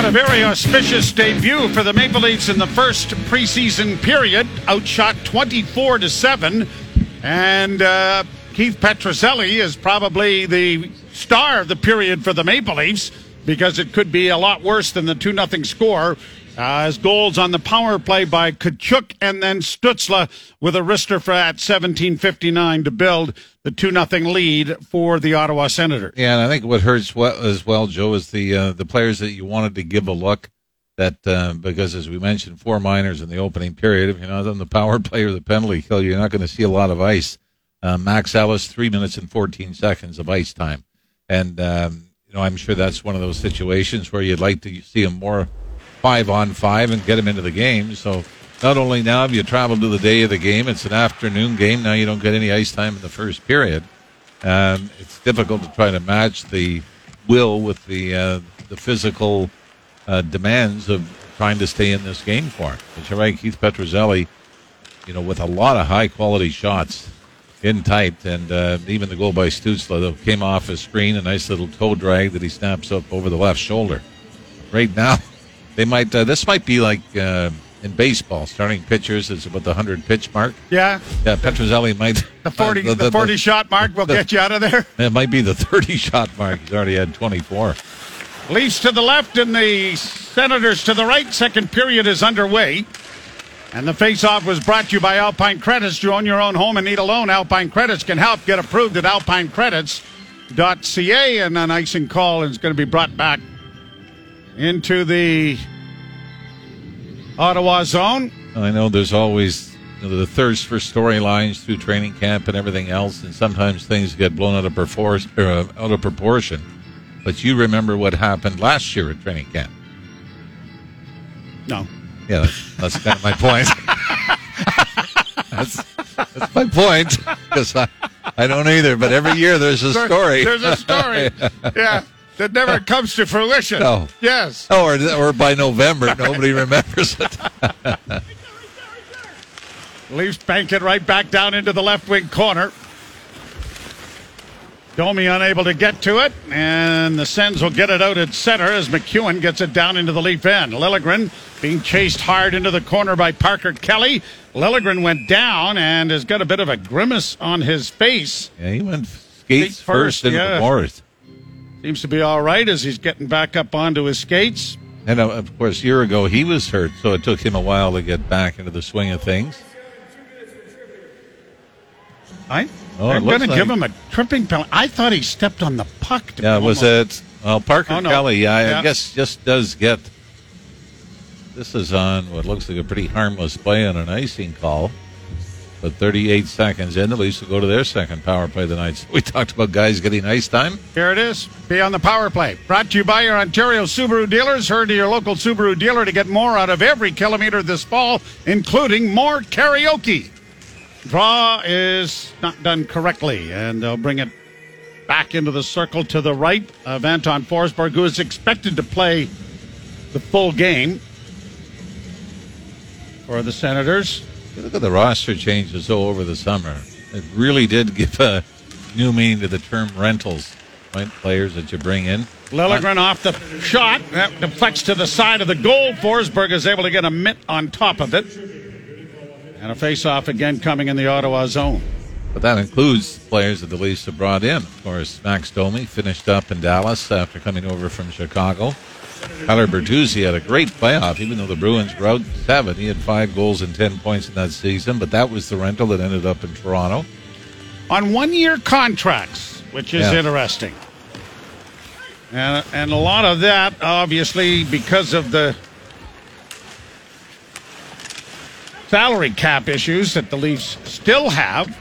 Not a very auspicious debut for the Maple Leafs in the first preseason period. Outshot 24 to 7. And uh, Keith Petruzzelli is probably the star of the period for the Maple Leafs because it could be a lot worse than the 2 0 score. Uh, as goals on the power play by Tkachuk and then Stützle with a wrister for at 17:59 to build the two nothing lead for the Ottawa Senators. Yeah, and I think what hurts well, as well, Joe, is the uh, the players that you wanted to give a look. That uh, because as we mentioned, four minors in the opening period. If you're not on the power play or the penalty kill, you're not going to see a lot of ice. Uh, Max Ellis, three minutes and 14 seconds of ice time, and um, you know I'm sure that's one of those situations where you'd like to see him more five on five and get him into the game. So not only now have you traveled to the day of the game, it's an afternoon game. Now you don't get any ice time in the first period. Um, it's difficult to try to match the will with the uh, the physical uh, demands of trying to stay in this game for. But you're right, Keith Petruzzelli, you know, with a lot of high quality shots in tight, and uh, even the goal by Stützle that came off his screen, a nice little toe drag that he snaps up over the left shoulder. Right now, they might. Uh, this might be like uh, in baseball, starting pitchers is about the hundred pitch mark. Yeah, yeah. Petruzzelli might the forty uh, the, the, forty the, shot mark will get you out of there. It might be the thirty shot mark. He's already had twenty four. Leafs to the left and the Senators to the right. Second period is underway. And the face-off was brought to you by Alpine Credits. You own your own home and need a loan. Alpine Credits can help. Get approved at alpinecredits.ca. And an icing call is going to be brought back into the Ottawa zone. I know there's always you know, the thirst for storylines through training camp and everything else, and sometimes things get blown out of, perfor- uh, out of proportion. But you remember what happened last year at training camp? No. Yeah, that's, that's kind of my point. that's, that's my point because I, I don't either. But every year there's a story. There's a story. yeah that never comes to fruition. No. Yes. Oh, or, or by November, nobody remembers it. Leafs bank it right back down into the left wing corner. Domi unable to get to it, and the Sens will get it out at center as MacEwen gets it down into the Leaf end. Liljegren being chased hard into the corner by Parker Kelly. Liljegren went down and has got a bit of a grimace on his face. Yeah, he went skates first, first into yeah. the boards. Seems to be all right as he's getting back up onto his skates. And uh, of course, a year ago he was hurt, so it took him a while to get back into the swing of things. I, oh, I'm going to like... give him a tripping penalty. I thought he stepped on the puck. yeah, was it? Well, Parker oh, no. Kelly, I, yeah. I guess, just does get. This is on what looks like a pretty harmless play on an icing call. But 38 seconds in, the Leafs will go to their second power play tonight. So we talked about guys getting ice time. Here it is. Be on the power play. Brought to you by your Ontario Subaru dealers. Heard to your local Subaru dealer to get more out of every kilometer this fall, including more karaoke. Draw is not done correctly, and they'll bring it back into the circle to the right of Anton Forsberg, who is expected to play the full game for the Senators. Look at the roster changes though over the summer. It really did give a new meaning to the term rentals. Right, players that you bring in. Liljegren off the shot. That deflects to the side of the goal. Forsberg is able to get a mitt on top of it. And a face-off again coming in the Ottawa zone. But that includes players that the Leafs have brought in. Of course, Max Domi finished up in Dallas after coming over from Chicago. Tyler Bertuzzi had a great playoff, even though the Bruins were out seven. He had five goals and 10 points in that season, but that was the rental that ended up in Toronto. On one year contracts, which is yeah. interesting. And, and a lot of that, obviously, because of the salary cap issues that the Leafs still have.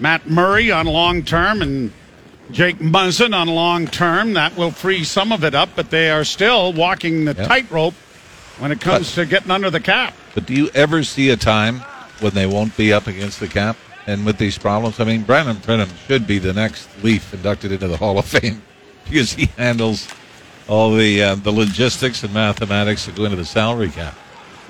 Matt Murray on long term and Jake Muzzin on long term. That will free some of it up, but they are still walking the yep. tightrope when it comes but, to getting under the cap. But do you ever see a time when they won't be up against the cap? And with these problems, I mean, Brandon Pridham should be the next Leaf inducted into the Hall of Fame because he handles all the uh, the logistics and mathematics that go into the salary cap.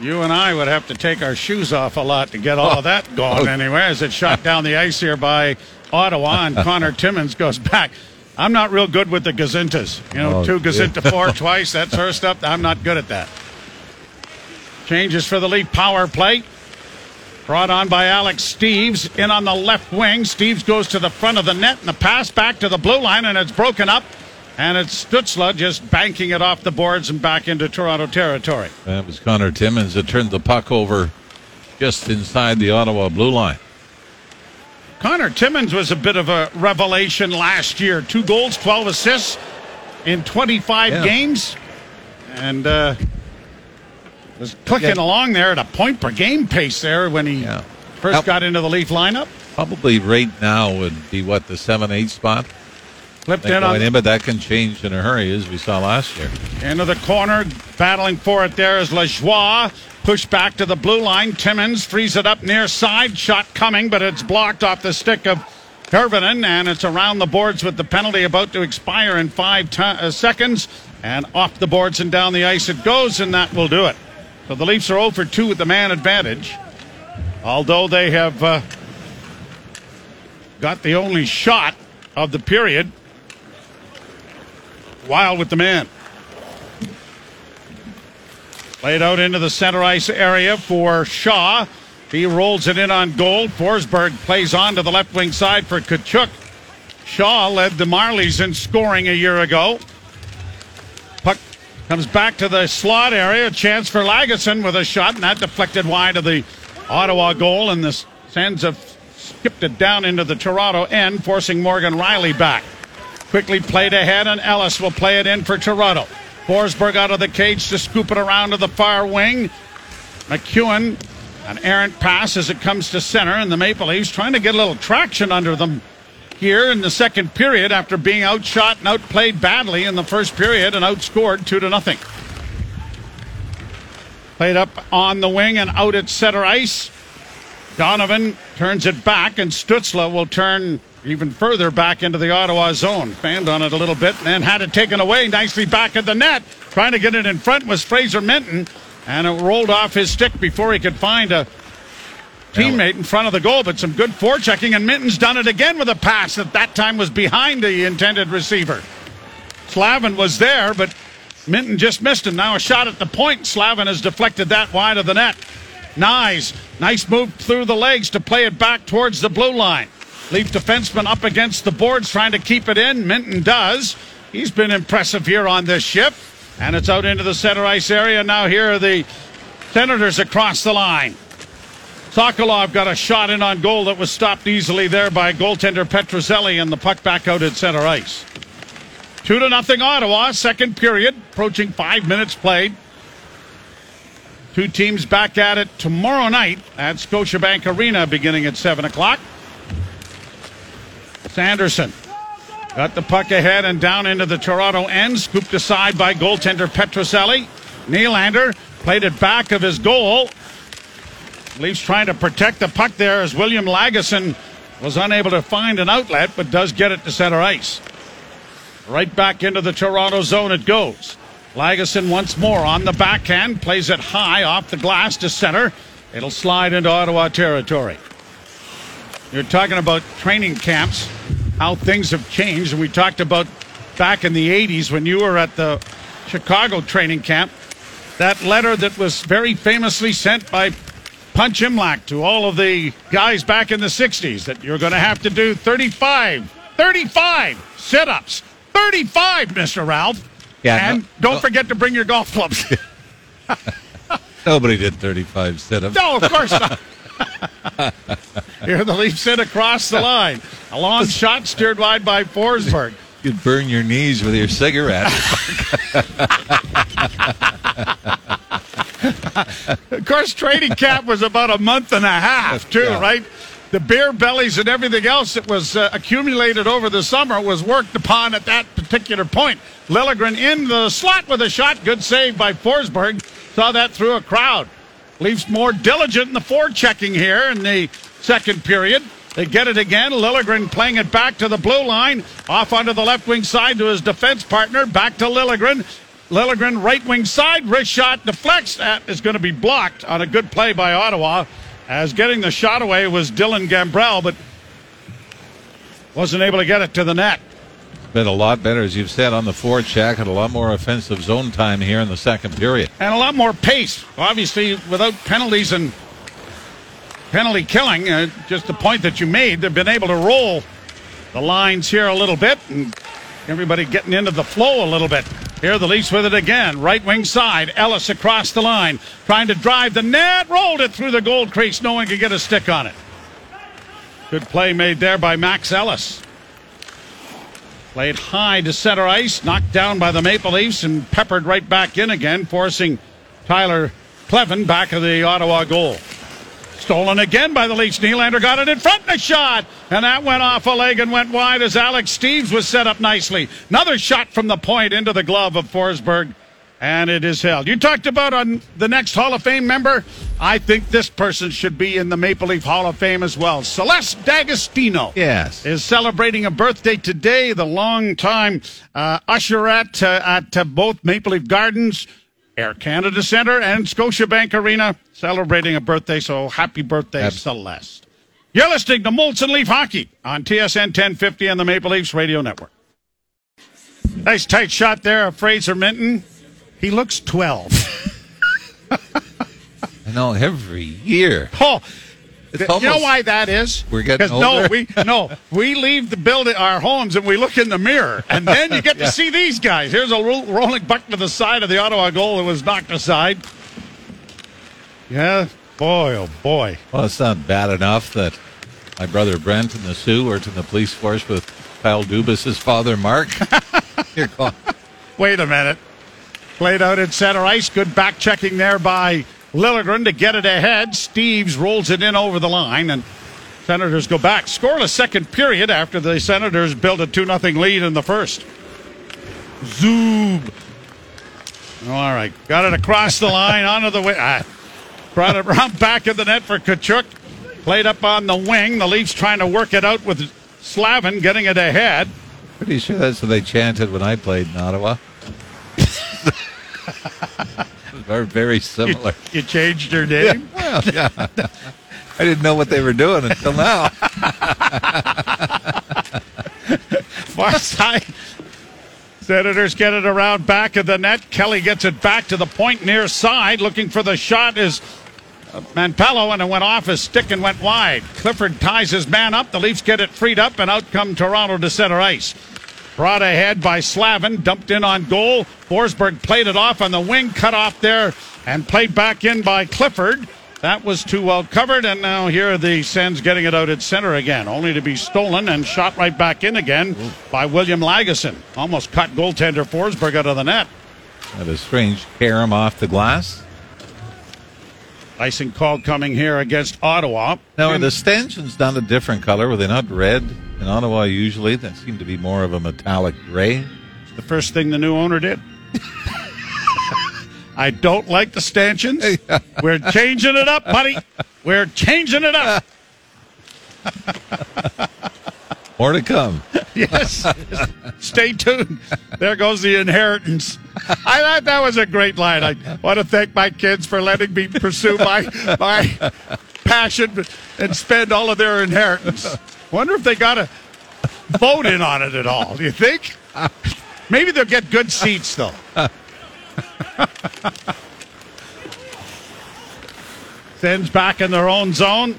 You and I would have to take our shoes off a lot to get all of that going oh. anyway, as it shot down the ice here by Ottawa, and Connor Timmins goes back. I'm not real good with the gazintas. You know, Oh, two yeah. gazinta four twice, that sort of stuff. I'm not good at that. Changes for the Leaf power play. Brought on by Alex Steeves. In on the left wing. Steeves goes to the front of the net and the pass back to the blue line, and it's broken up. And it's Stützle just banking it off the boards and back into Toronto territory. That was Connor Timmins that turned the puck over just inside the Ottawa blue line. Connor Timmins was a bit of a revelation last year. Two goals, 12 assists in 25 Yeah. games. And uh, was clicking Yeah. along there at a point per game pace there when he Yeah. first Now- got into the Leaf lineup. Probably right now would be what the seven eight spot. Flipped in on in, but that can change in a hurry, as we saw last year. into the corner, battling for it there is Lajoie. Pushed back to the blue line. Timmins frees it up near side. Shot coming, but it's blocked off the stick of Hirvonen, and it's around the boards with the penalty about to expire in five ti uh, seconds. And off the boards and down the ice it goes, and that will do it. So the Leafs are 0 for 2 with the man advantage. Although they have uh, got the only shot of the period while with the man. Played out into the center ice area for Shaw. He rolls it in on goal. Forsberg plays on to the left wing side for Tkachuk. Shaw led the Marlies in scoring a year ago. Puck comes back to the slot area. Chance for Lagesson with a shot, and that deflected wide of the Ottawa goal, and the Sens have skipped it down into the Toronto end, forcing Morgan Rielly back. Quickly played ahead, and Ellis will play it in for Toronto. Forsberg out of the cage to scoop it around to the far wing. MacEwen, an errant pass as it comes to center, and the Maple Leafs trying to get a little traction under them here in the second period after being outshot and outplayed badly in the first period and outscored two to nothing. Played up on the wing and out at center ice. Donovan turns it back, and Stützle will turn even further back into the Ottawa zone. Fanned on it a little bit and had it taken away nicely back at the net. Trying to get it in front was Fraser Minten, and it rolled off his stick before he could find a teammate in front of the goal. But some good forechecking, and Minten's done it again with a pass that that time was behind the intended receiver. Slavin was there, but Minten just missed him. Now a shot at the point. Slavin has deflected that wide of the net. Knies, nice move through the legs to play it back towards the blue line. Leaf defenseman up against the boards trying to keep it in. Minten does. He's been impressive here on this ship. And it's out into the center ice area. Now here are the Senators across the line. Sokolov got a shot in on goal that was stopped easily there by goaltender Petruzzelli and the puck back out at center ice. Two to nothing Ottawa, second period, approaching five minutes played. Two teams back at it tomorrow night at Scotiabank Arena beginning at 7 o'clock. Sanderson got the puck ahead and down into the Toronto end, scooped aside by goaltender Petruzzelli. Nylander played it back of his goal. Leafs trying to protect the puck there as William Lagesson was unable to find an outlet, but does get it to center ice. Right back into the Toronto zone it goes. Lagesson once more on the backhand, plays it high off the glass to center. It'll slide into Ottawa territory. You're talking about training camps, how things have changed, and we talked about back in the 80s when you were at the Chicago training camp, that letter that was very famously sent by Punch Imlach to all of the guys back in the 60s that you're going to have to do 35, 35 sit ups. 35, Mr. Ralph. Yeah, and no- don't no. forget to bring your golf clubs. Nobody did 35 sit ups. no, of course not. Here the Leafs sit across the line. A long shot steered wide by Forsberg. You'd burn your knees with your cigarette. Of course, training camp was about a month and a half, too, Yeah. right? The beer bellies and everything else that was uh, accumulated over the summer was worked upon at that particular point. Liljegren in the slot with a shot. Good save by Forsberg. Saw that through a crowd. Leafs more diligent in the forechecking here in the second period. They get it again. Liljegren playing it back to the blue line. Off onto the left wing side to his defense partner. Back to Liljegren. Liljegren right wing side. Wrist shot deflects. That is going to be blocked on a good play by Ottawa. As getting the shot away was Dylan Gambrell, but wasn't able to get it to the net. Been a lot better, as you've said, on the forecheck and a lot more offensive zone time here in the second period. And a lot more pace. Obviously, without penalties and penalty killing, uh, just the point that you made, they've been able to roll the lines here a little bit and everybody getting into the flow a little bit. Here the Leafs with it again. Right wing side. Ellis across the line. Trying to drive the net. Rolled it through the gold crease. No one could get a stick on it. Good play made there by Max Ellis. Played high to center ice. Knocked down by the Maple Leafs and peppered right back in again, forcing Tyler Kleven back of the Ottawa goal. Stolen again by the Leafs. Nylander got it in front and a shot. And that went off a leg and went wide as Alex Steeves was set up nicely. Another shot from the point into the glove of Forsberg. And it is held. You talked about on the next Hall of Fame member. I think this person should be in the Maple Leaf Hall of Fame as well. Celeste D'Agostino. Yes. Is celebrating a birthday today. The longtime uh, usherette uh, at uh, both Maple Leaf Gardens, Air Canada Centre, and Scotiabank Arena celebrating a birthday. So happy birthday, Celeste. You're listening to Molson Leaf Hockey on TSN 1050 and the Maple Leafs Radio Network. Nice tight shot there of Fraser Minten. He looks 12. I know every year. Oh, It's you know why that is? We're getting 'Cause No, we no, we leave the building, our homes, and we look in the mirror, and then you get to see these guys. Here's a ro- rolling buck to the side of the Ottawa goal that was knocked aside. Yeah, boy, oh boy. Well, it's not bad enough that my brother Brent and the Sioux worked in the police force with Kyle Dubas's father, Mark. Here. Wait a minute. Played out in center ice. Good back checking there by Liljegren to get it ahead. Steeves rolls it in over the line, and Senators go back. Scoreless second period after the Senators built a 2 0 lead in the first. Zoob. All right. Got it across the line, onto the wing. Ah, brought it around back of the net for Tkachuk. Played up on the wing. The Leafs trying to work it out with Slavin, getting it ahead. Pretty sure that's what they chanted when I played in Ottawa. Very, very similar. you changed your name? Well, yeah. I didn't know what they were doing until now. Far side. Senators get it around back of the net. Kelly gets it back to the point near side. Looking for the shot is uh, Manpello, and it went off his stick and went wide. Clifford ties his man up. The Leafs get it freed up, and out come Toronto to center ice. Brought ahead by Slavin, dumped in on goal. Forsberg played it off on the wing, cut off there, and played back in by Clifford. That was too well covered, and now here are the Sens getting it out at center again, only to be stolen and shot right back in again by William Lagesson. Almost cut goaltender Forsberg out of the net. Had a strange carom off the glass. Icing call coming here against Ottawa. Now, are the stanchions done a different color? Were they not red? In Ottawa, usually, they seem to be more of a metallic gray. the first thing the new owner did. I don't like the stanchions. We're changing it up, buddy. We're changing it up. More to come. Yes. Stay tuned. There goes the inheritance. I thought that was a great line. I want to thank my kids for letting me pursue my my passion and spend all of their inheritance. Wonder if they got a vote in on it at all. Do you think? Maybe they'll get good seats though. Sends back in their own zone.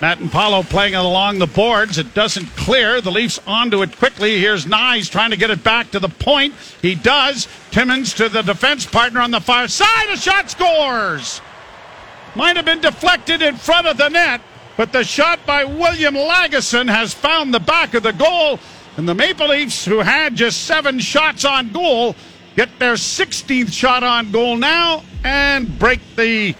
Matt and Paulo playing it along the boards. It doesn't clear. The Leafs onto it quickly. Here's Knies trying to get it back to the point. He does. Timmins to the defense partner on the far side. A shot scores. Might have been deflected in front of the net, but the shot by William Lagesson has found the back of the goal. And the Maple Leafs, who had just seven shots on goal, get their 16th shot on goal now and break the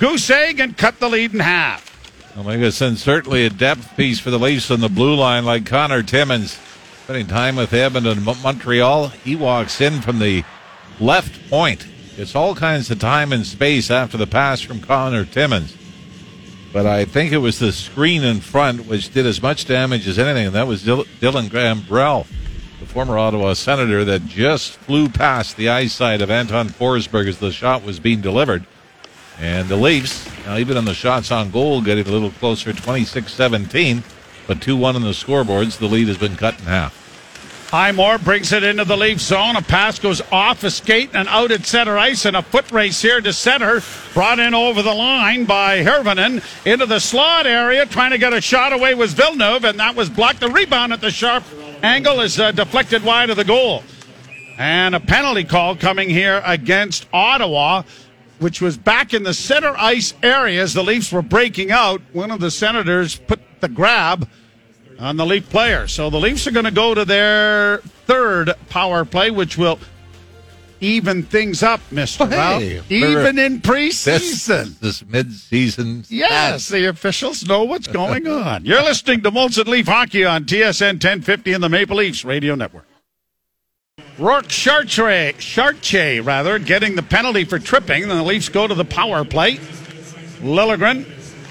goose egg and cut the lead in half. Omegason certainly a depth piece for the Leafs on the blue line, like Connor Timmins. Spending time with Edmonton and Montreal, he walks in from the left point. Gets all kinds of time and space after the pass from Connor Timmins. But I think it was the screen in front which did as much damage as anything, and that was Dil- Dylan Gambrell, the former Ottawa Senator, that just flew past the eyesight of Anton Forsberg as the shot was being delivered. And the Leafs, now even on the shots on goal, getting a little closer, 26 17, but 2 1 on the scoreboards. The lead has been cut in half. Highmore brings it into the Leaf zone. A pass goes off a skate and out at center ice, and a foot race here to center. Brought in over the line by Hirvonen into the slot area, trying to get a shot away was Villeneuve, and that was blocked. The rebound at the sharp angle is uh, deflected wide of the goal. And a penalty call coming here against Ottawa, which was back in the center ice area as the Leafs were breaking out. One of the Senators put the grab on the Leaf player. So the Leafs are going to go to their third power play, which will even things up, Mister. Hey, Even in This, preseason. this mid-season. Yes, the officials know what's going on. You're listening to Molson Leaf Hockey on TSN 1050 and the Maple Leafs Radio Network. Rourke Chartre, Charche, rather, getting the penalty for tripping. Then the Leafs go to the power play. Liljegren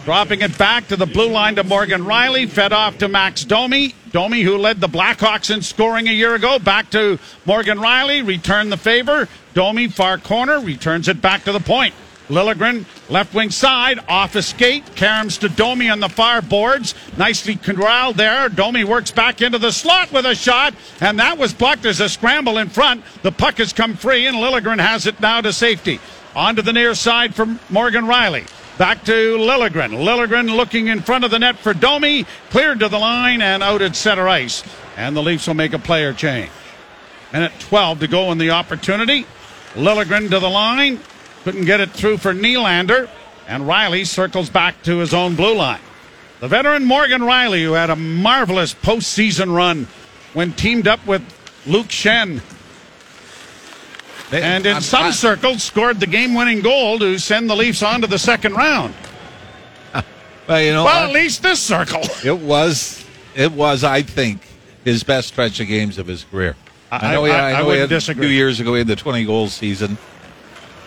dropping it back to the blue line to Morgan Rielly, fed off to Max Domi. Domi, who led the Blackhawks in scoring a year ago, back to Morgan Rielly, Return the favor. Domi, far corner, returns it back to the point. Liljegren, left wing side, off a skate, caroms to Domi on the far boards. Nicely corralled there. Domi works back into the slot with a shot, and that was blocked as a scramble in front. The puck has come free, and Liljegren has it now to safety. Onto the near side for Morgan Rielly. Back to Liljegren. Liljegren looking in front of the net for Domi. Cleared to the line and out at center ice. And the Leafs will make a player change. Minute 12 to go in the opportunity. Liljegren to the line. Couldn't get it through for Nylander. And Rielly circles back to his own blue line. The veteran Morgan Rielly, who had a marvelous postseason run when teamed up with Luke Schenn. And in I'm- some I- circles, scored the game winning goal to send the Leafs on to the second round. Well, you know, Well, I- at least this circle. it was, it was, I think, his best stretch of games of his career. I- know, he- I- I know he had, disagree. A few years ago, he had the 20 goal season,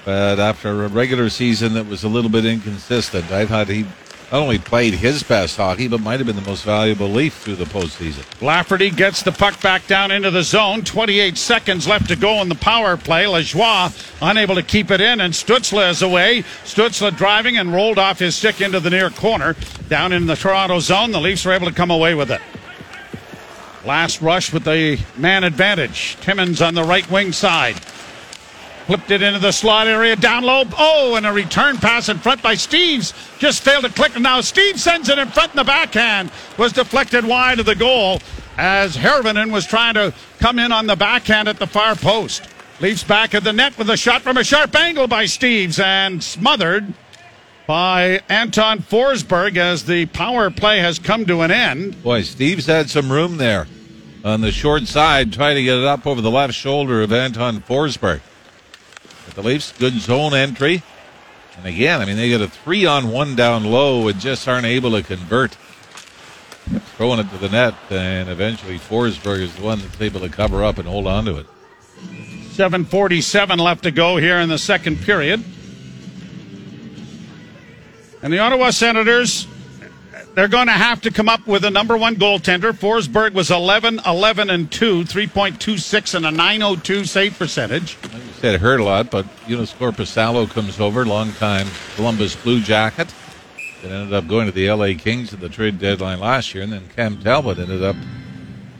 but after a regular season that was a little bit inconsistent, I thought he not only played his best hockey, but might have been the most valuable Leaf through the postseason. Lafferty gets the puck back down into the zone. 28 seconds left to go in the power play. Lajoie unable to keep it in, and Stützle is away. Stützle driving and rolled off his stick into the near corner. Down in the Toronto zone, the Leafs were able to come away with it. Last rush with the man advantage. Timmins on the right wing side. Flipped it into the slot area, down low. Oh, and a return pass in front by Steeves. Just failed to click. Now Steve sends it in front in the backhand. Was deflected wide of the goal as Hirvonen was trying to come in on the backhand at the far post. Leafs back at the net with a shot from a sharp angle by Steeves and smothered by Anton Forsberg as the power play has come to an end. Boy, Steve's had some room there on the short side, trying to get it up over the left shoulder of Anton Forsberg. The Leafs, good zone entry. And again, I mean, they get a three on one down low and just aren't able to convert. Throwing it to the net, and eventually Forsberg is the one that's able to cover up and hold on to it. 7.47 left to go here in the second period. And the Ottawa Senators, they're going to have to come up with a number one goaltender. Forsberg was 11, 11, and 2, 3.26 and a 902 save percentage. Like you said, it hurt a lot, but Joonas Korpisalo comes over, longtime Columbus Blue Jacket. That ended up going to the LA Kings at the trade deadline last year, and then Cam Talbot ended up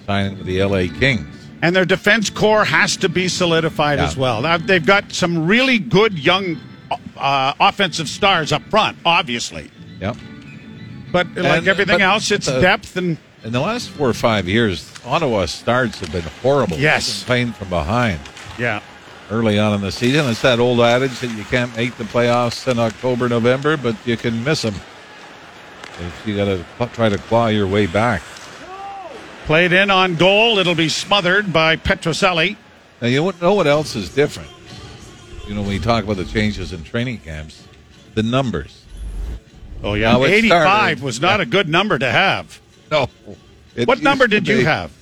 signing with the LA Kings. And their defense core has to be solidified Yeah. as well. Now, they've got some really good young uh, offensive stars up front, obviously. Yep. But like And- everything but else, it's the- depth and In the last four or five years, Ottawa starts have been horrible. Yes. Playing from behind yeah. early on in the season. It's that old adage that you can't make the playoffs in October, November, but you can miss them. If you got to try to claw your way back. Played in on goal. It'll be smothered by Petruzzelli. Now you know what else is different. You know, when you talk about the changes in training camps, the numbers. Oh yeah, Now 85 was not a good number to have. No. It What number did you have?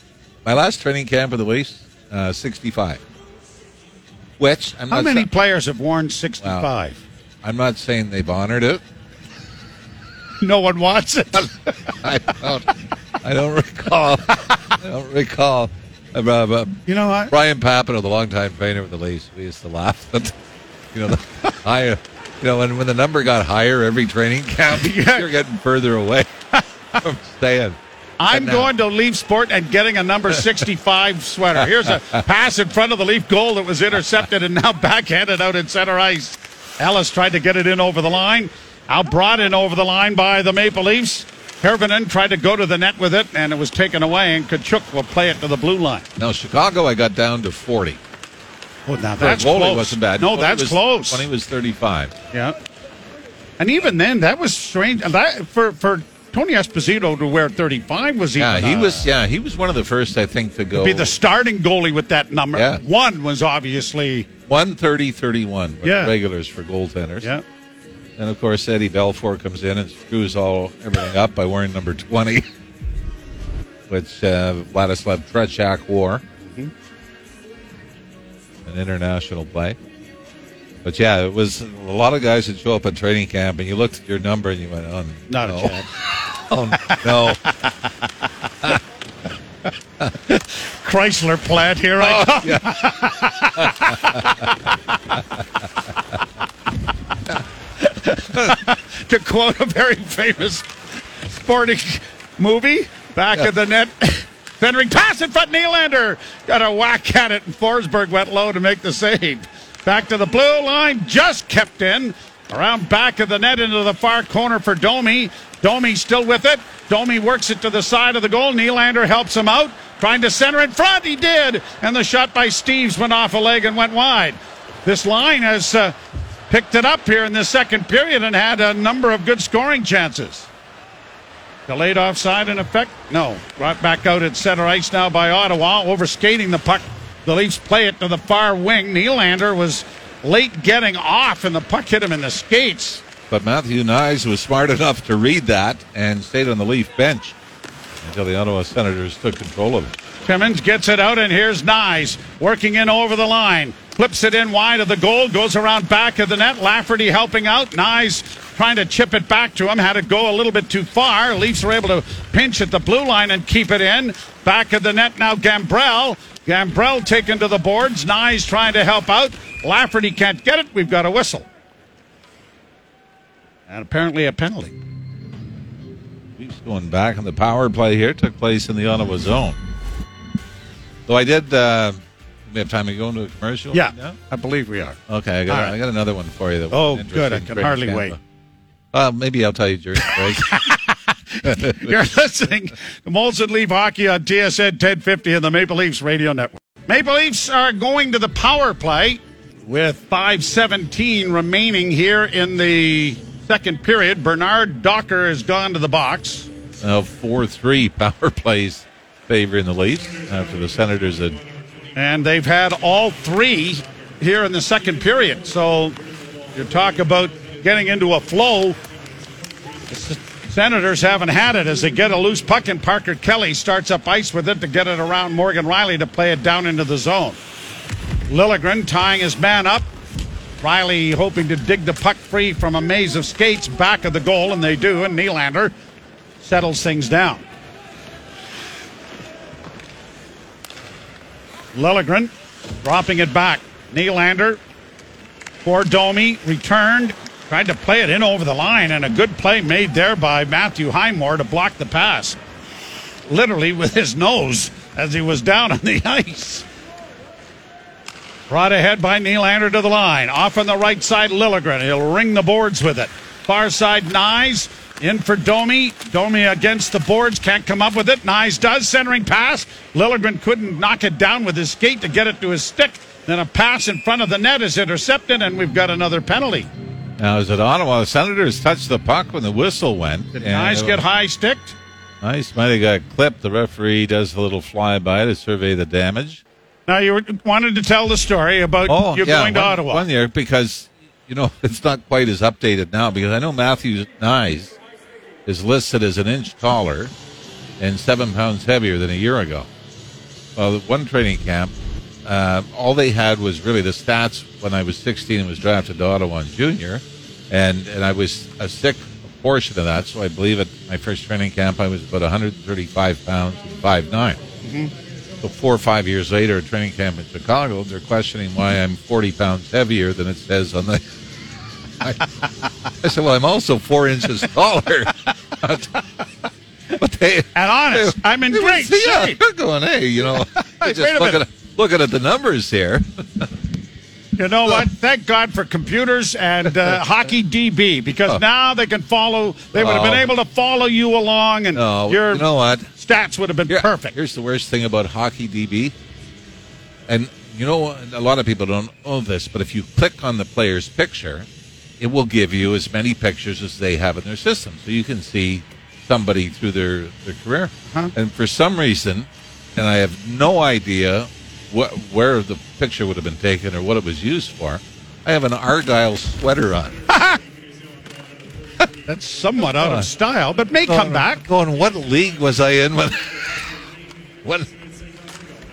My last training camp with the Leafs, uh, 65. Which I'm How many sa- players have worn 65? I'm not saying they've honored it. No one wants it. I don't. I don't recall. I don't recall. Uh, but You know what? Brian Papineau, the longtime trainer of the Leafs, we used to laugh at, you know, the higher, you know, when, when the number got higher every training camp, you're getting further away from staying. I'm now- uh, going to Leaf Sport and getting a number 65 sweater. Here's a pass in front of the Leaf goal that was intercepted and now backhanded out in center ice. Ellis tried to get it in over the line. Out brought in over the line by the Maple Leafs. Hirvonen tried to go to the net with it, and it was taken away, and Tkachuk will play it to the blue line. Now Chicago, I got down to forty. Oh, now That's that's close. wasn't bad. No, that's was- close. Tony was thirty-five. Yeah. And even then, that was strange. That, for, for Tony Esposito to wear 35 was even. Yeah, he uh, was. Yeah, he was one of the first, I think, to go. Be the starting goalie with that number. Yeah. One was obviously. 130 31 Yeah. regulars for goaltenders. Yeah. And of course, Eddie Belfour comes in and screws all everything up by wearing number 20, which uh, Vladislav Tretiak wore. An international play. But yeah, it was a lot of guys that show up at training camp, and you looked at your number and you went, "Oh, Not no. a chance. oh no!" Chrysler plant here. I oh, come. to quote a very famous sporting movie, back of the net. Fendering pass in front, Nylander got a whack at it, and Forsberg went low to make the save. Back to the blue line, just kept in. Around back of the net into the far corner for Domi. Domi still with it. Domi works it to the side of the goal. Nylander helps him out. Trying to center in front. He did. And the shot by Steeves went off a leg and went wide. This line has uh, picked it up here in the second period and had a number of good scoring chances. Delayed offside in effect? No. Brought back out at center ice now by Ottawa, overskating the puck. The Leafs play it to the far wing. Nylander was late getting off, and the puck hit him in the skates. But Matthew Knies was smart enough to read that and stayed on the Leaf bench until the Ottawa Senators took control of it. Timmins gets it out, and here's Knies working in over the line. Flips it in wide of the goal, goes around back of the net. Lafferty helping out. Knies trying to chip it back to him. Had it go a little bit too far. Leafs were able to pinch at the blue line and keep it in. Back of the net now, Gambrell. Gambrell taken to the boards. Knies trying to help out. Lafferty can't get it. We've got a whistle. And apparently a penalty. Leafs going back on the power play here took place in the Ottawa zone. Though I did. Uh, we have time to go into a commercial. Yeah, now? I believe we are. Okay, I got right. I got another one for you. That Oh, good. I can hardly Canada. wait. Well, maybe I'll tell you during the break. You're listening to Molson Leaf Hockey on TSN 1050 and the Maple Leafs Radio Network. Maple Leafs are going to the power play with 5.17 remaining here in the second period. Bernard Docker has gone to the box. uh, four three power plays favoring the Leafs after the Senators had And they've had all three here in the second period. So you talk about getting into a flow. Senators haven't had it as they get a loose puck, and Parker Kelly starts up ice with it to get it around Morgan Rielly to play it down into the zone. Liljegren tying his man up. Rielly hoping to dig the puck free from a maze of skates back of the goal, and they do, and Nylander settles things down. Liljegren dropping it back. Nylander for Domi, returned, tried to play it in over the line, and a good play made there by Matthew Highmore to block the pass. Literally with his nose as he was down on the ice. Brought ahead by Nylander to the line. Off on the right side, Liljegren. He'll ring the boards with it. Far side, Knies. In for Domi. Domi against the boards. Can't come up with it. Knies does. Centering pass. Liljegren couldn't knock it down with his skate to get it to his stick. Then a pass in front of the net is intercepted, and we've got another penalty. Now, is it Ottawa? The Senators touched the puck when the whistle went. Did it- get high sticked? Nice might have got clipped. The referee does a little flyby to survey the damage. Now, you were- wanted to tell the story about oh, you going to Oh, one, Ottawa. one year because you know it's not quite as updated now because I know Matthew Knies is listed as an inch taller and seven pounds heavier than a year ago. Well, one training camp, uh, all they had was really the stats when I was 16 and was drafted to Ottawa in junior, and and I was a sick portion of that. So I believe at my first training camp I was about 135 pounds and five So four or five years later, at training camp in Chicago, they're questioning why I'm 40 pounds heavier than it says on the. I, I said, "Well, I'm also four inches taller." But they, and honest. I'm in great was- yeah, shape. They're going, hey, you know, just looking at, looking at the numbers here. You know what? Thank God for computers and uh, hockey DB because Oh. now they can follow. They would have been Oh. able to follow you along, and your you know what? stats would have been Here- perfect. Here's the worst thing about hockey DB, and you know a lot of people don't know this, but if you click on the player's picture, it will give you as many pictures as they have in their system, so you can see somebody through their their career. Huh. And for some reason, and I have no idea what where the picture would have been taken or what it was used for. I have an Argyle sweater on. That's somewhat out of uh, style, but may come back. Going, what league was I in when? when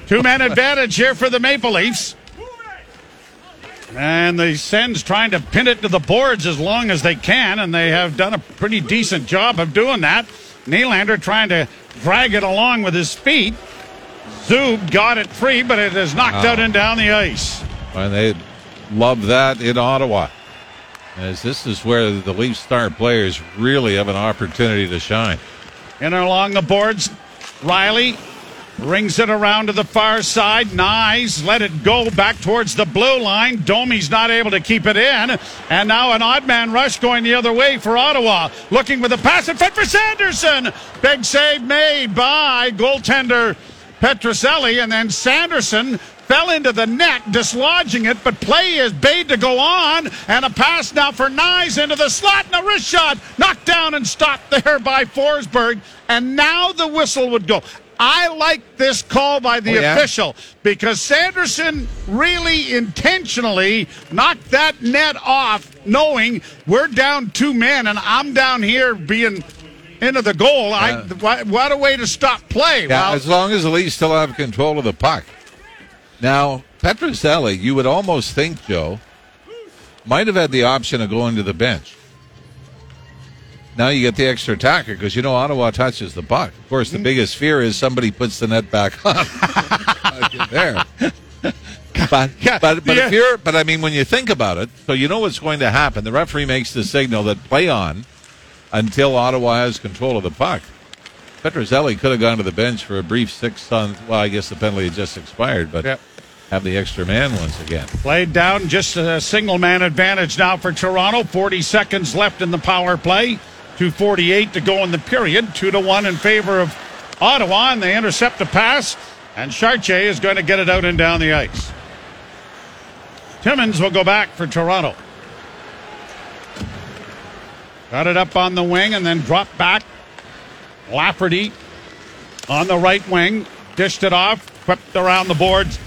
Two man advantage here for the Maple Leafs. And the Sens trying to pin it to the boards as long as they can, and they have done a pretty decent job of doing that. Nylander trying to drag it along with his feet. Zub got it free, but it is knocked out and down the ice. And they love that in Ottawa. As this is where the Leafs star players really have an opportunity to shine. In and along the boards, Rielly rings it around to the far side. Knies let it go back towards the blue line. Domi's not able to keep it in. And now an odd man rush going the other way for Ottawa. Looking with a pass in front for Sanderson. Big save made by goaltender Petruzzelli. And then Sanderson fell into the net, dislodging it, but play is bade to go on. And a pass now for Knies into the slot and a wrist shot knocked down and stopped there by Forsberg. And now the whistle would go. I like this call by the Oh, yeah? official because Sanderson really intentionally knocked that net off, knowing we're down two men and I'm down here being into the goal. I, Yeah. what, what a way to stop play. Yeah, Well, as long as the Leafs still have control of the puck. Now, Petruzzelli, you would almost think, Joe, might have had the option of going to the bench. Now you get the extra attacker because you know Ottawa touches the puck. Of course, the mm. biggest fear is somebody puts the net back up. there. But, Yeah, but, but yeah. if you're, but I mean, when you think about it, so you know what's going to happen. The referee makes the signal that play on until Ottawa has control of the puck. Petruzzelli could have gone to the bench for a brief six on. Well, I guess the penalty had just expired, but Yep. have the extra man once again. Played down, just a single man advantage now for Toronto. 40 seconds left in the power play. 248 to go in the period. 2 to 1 in favor of Ottawa, and they intercept a pass, and Chartier is going to get it out and down the ice. Timmins will go back for Toronto. Got it up on the wing and then dropped back. Lafferty on the right wing, dished it off, whipped around the boards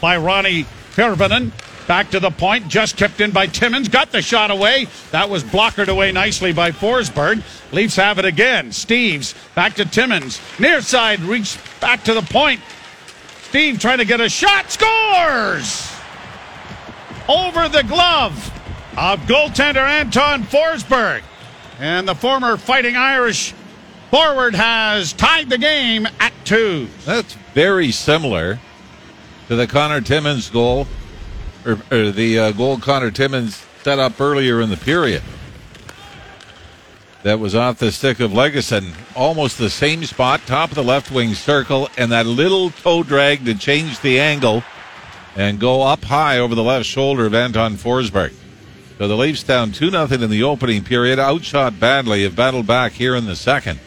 by Ronnie Hirvonen. Back to the point, just kept in by Timmins, got the shot away. That was blockered away nicely by Forsberg. Leafs have it again. Steeves back to Timmins. Near side, reach back to the point. Steve trying to get a shot, scores! Over the glove of goaltender Anton Forsberg. And the former Fighting Irish forward has tied the game at two. That's very similar to the Connor Timmins goal, or, or the uh, goal Connor Timmins set up earlier in the period. That was off the stick of Lagesson. Almost the same spot, top of the left wing circle, and that little toe drag to change the angle and go up high over the left shoulder of Anton Forsberg. So the Leafs down 2 0 in the opening period, outshot badly, have battled back here in the second.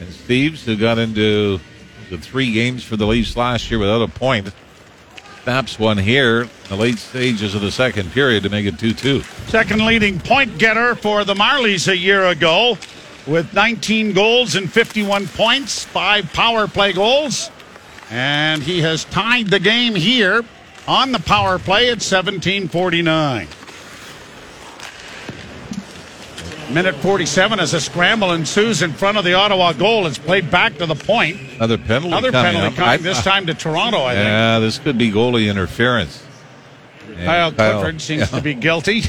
And Steeves, who got into the three games for the Leafs last year without a point, snaps one here in the late stages of the second period to make it 2 2. Second leading point getter for the Marlies a year ago with 19 goals and 51 points, five power play goals. And he has tied the game here on the power play at 1749. Minute 47 as a scramble ensues in front of the Ottawa goal. It's played back to the point. Another penalty. Another coming penalty up. coming I- this time to Toronto, I think. Yeah, this could be goalie interference. And Kyle Clifford seems yeah, to be guilty.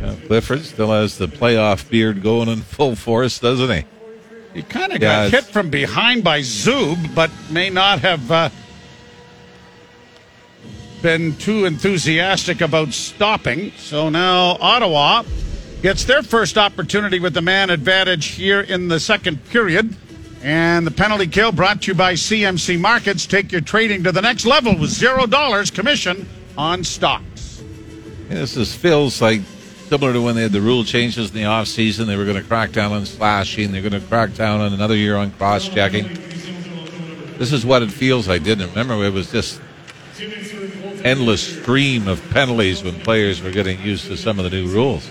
yeah, Clifford still has the playoff beard going in full force, doesn't he? He kind of Yeah, got hit from behind by Zub, but may not have uh, been too enthusiastic about stopping. So now Ottawa gets their first opportunity with the man advantage here in the second period. And the penalty kill brought to you by CMC Markets. Take your trading to the next level with zero dollars commission on stocks. Yeah, this is, feels like similar to when they had the rule changes in the offseason. They were going to crack down on slashing. They're going to crack down on another year on cross checking. This is what it feels like, didn't it? Remember, it was just endless stream of penalties when players were getting used to some of the new rules.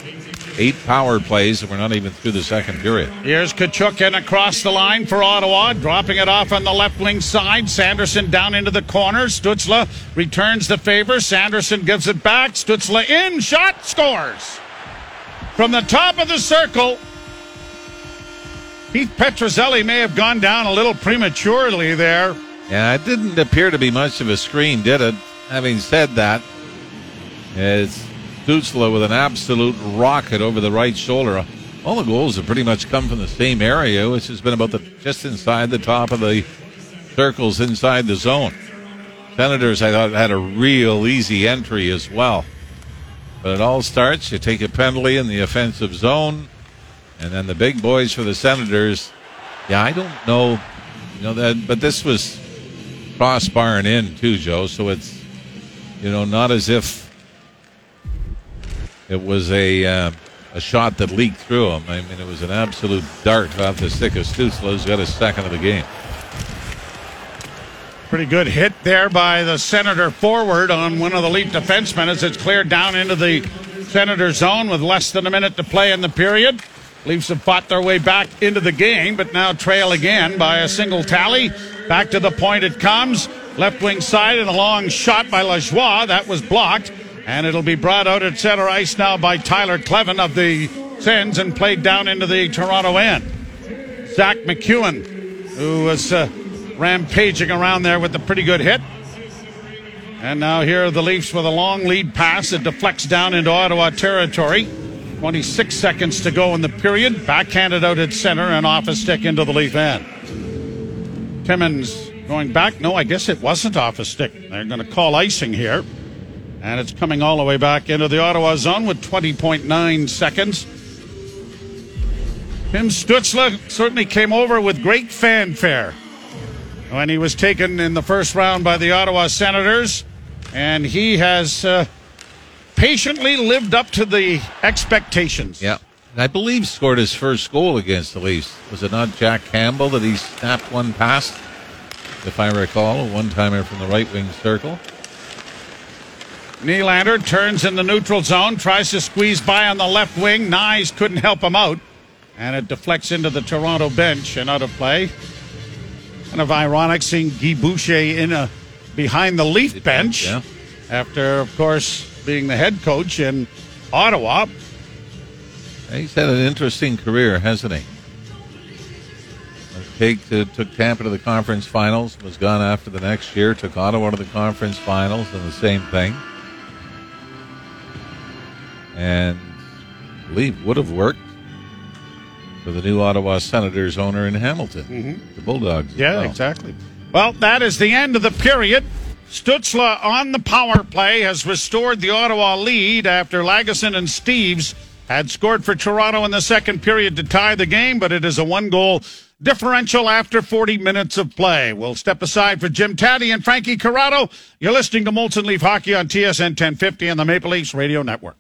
Eight power plays, and we're not even through the second period. Here's Tkachuk in across the line for Ottawa, dropping it off on the left wing side. Sanderson down into the corner. Stützle returns the favor. Sanderson gives it back. Stützle in, shot, scores. From the top of the circle, Keith Petruzzelli may have gone down a little prematurely there. Yeah, it didn't appear to be much of a screen, did it? Having said that, it's Stützle with an absolute rocket over the right shoulder. All the goals have pretty much come from the same area, which has been about the just inside the top of the circles inside the zone. Senators, I thought, had a real easy entry as well. But it all starts. You take a penalty in the offensive zone, and then the big boys for the Senators. Yeah, I don't know, you know that, but this was crossbarring in too, Joe. So it's you know not as if it was a uh, a shot that leaked through him. I mean, it was an absolute dart off the stick of Stützle. Who's got a second of the game. Pretty good hit there by the Senator forward on one of the Leaf defensemen as it's cleared down into the Senator zone with less than a minute to play in the period. Leafs have fought their way back into the game, but now trail again by a single tally. Back to the point it comes. Left wing side and a long shot by Lajoie. That was blocked. And it'll be brought out at center ice now by Tyler Kleven of the Sens and played down into the Toronto end. Zach MacEwen, who was uh, rampaging around there with a pretty good hit. And now here are the Leafs with a long lead pass It deflects down into Ottawa territory. 26 seconds to go in the period. Backhanded out at center and off a stick into the Leaf end. Timmins going back. No, I guess it wasn't off a stick. They're going to call icing here. And it's coming all the way back into the Ottawa zone with 20.9 seconds. Tim Stützle certainly came over with great fanfare when he was taken in the first round by the Ottawa Senators. And he has uh, patiently lived up to the expectations. Yeah. And I believe scored his first goal against the Leafs. Was it not Jack Campbell that he snapped one past? If I recall, a one timer from the right wing circle. Nylander turns in the neutral zone, tries to squeeze by on the left wing. Knies couldn't help him out, and it deflects into the Toronto bench and out of play. Kind of ironic seeing Guy Boucher in a behind the Leaf bench Yeah. after, of course, being the head coach in Ottawa. He's had an interesting career, hasn't he? Take to, uh, took Tampa to the conference finals, was gone after the next year, took Ottawa to the conference finals, and the same thing. And I believe would have worked for the new Ottawa Senators owner in Hamilton, mm-hmm. the Bulldogs. Yeah, well. exactly. Well, that is the end of the period. Stützle on the power play has restored the Ottawa lead after Lagesson and Steeves had scored for Toronto in the second period to tie the game, but it is a one goal differential after 40 minutes of play. We'll step aside for Jim Tatti and Frankie Corrado. You're listening to Molson Leaf Hockey on TSN 1050 and the Maple Leafs Radio Network.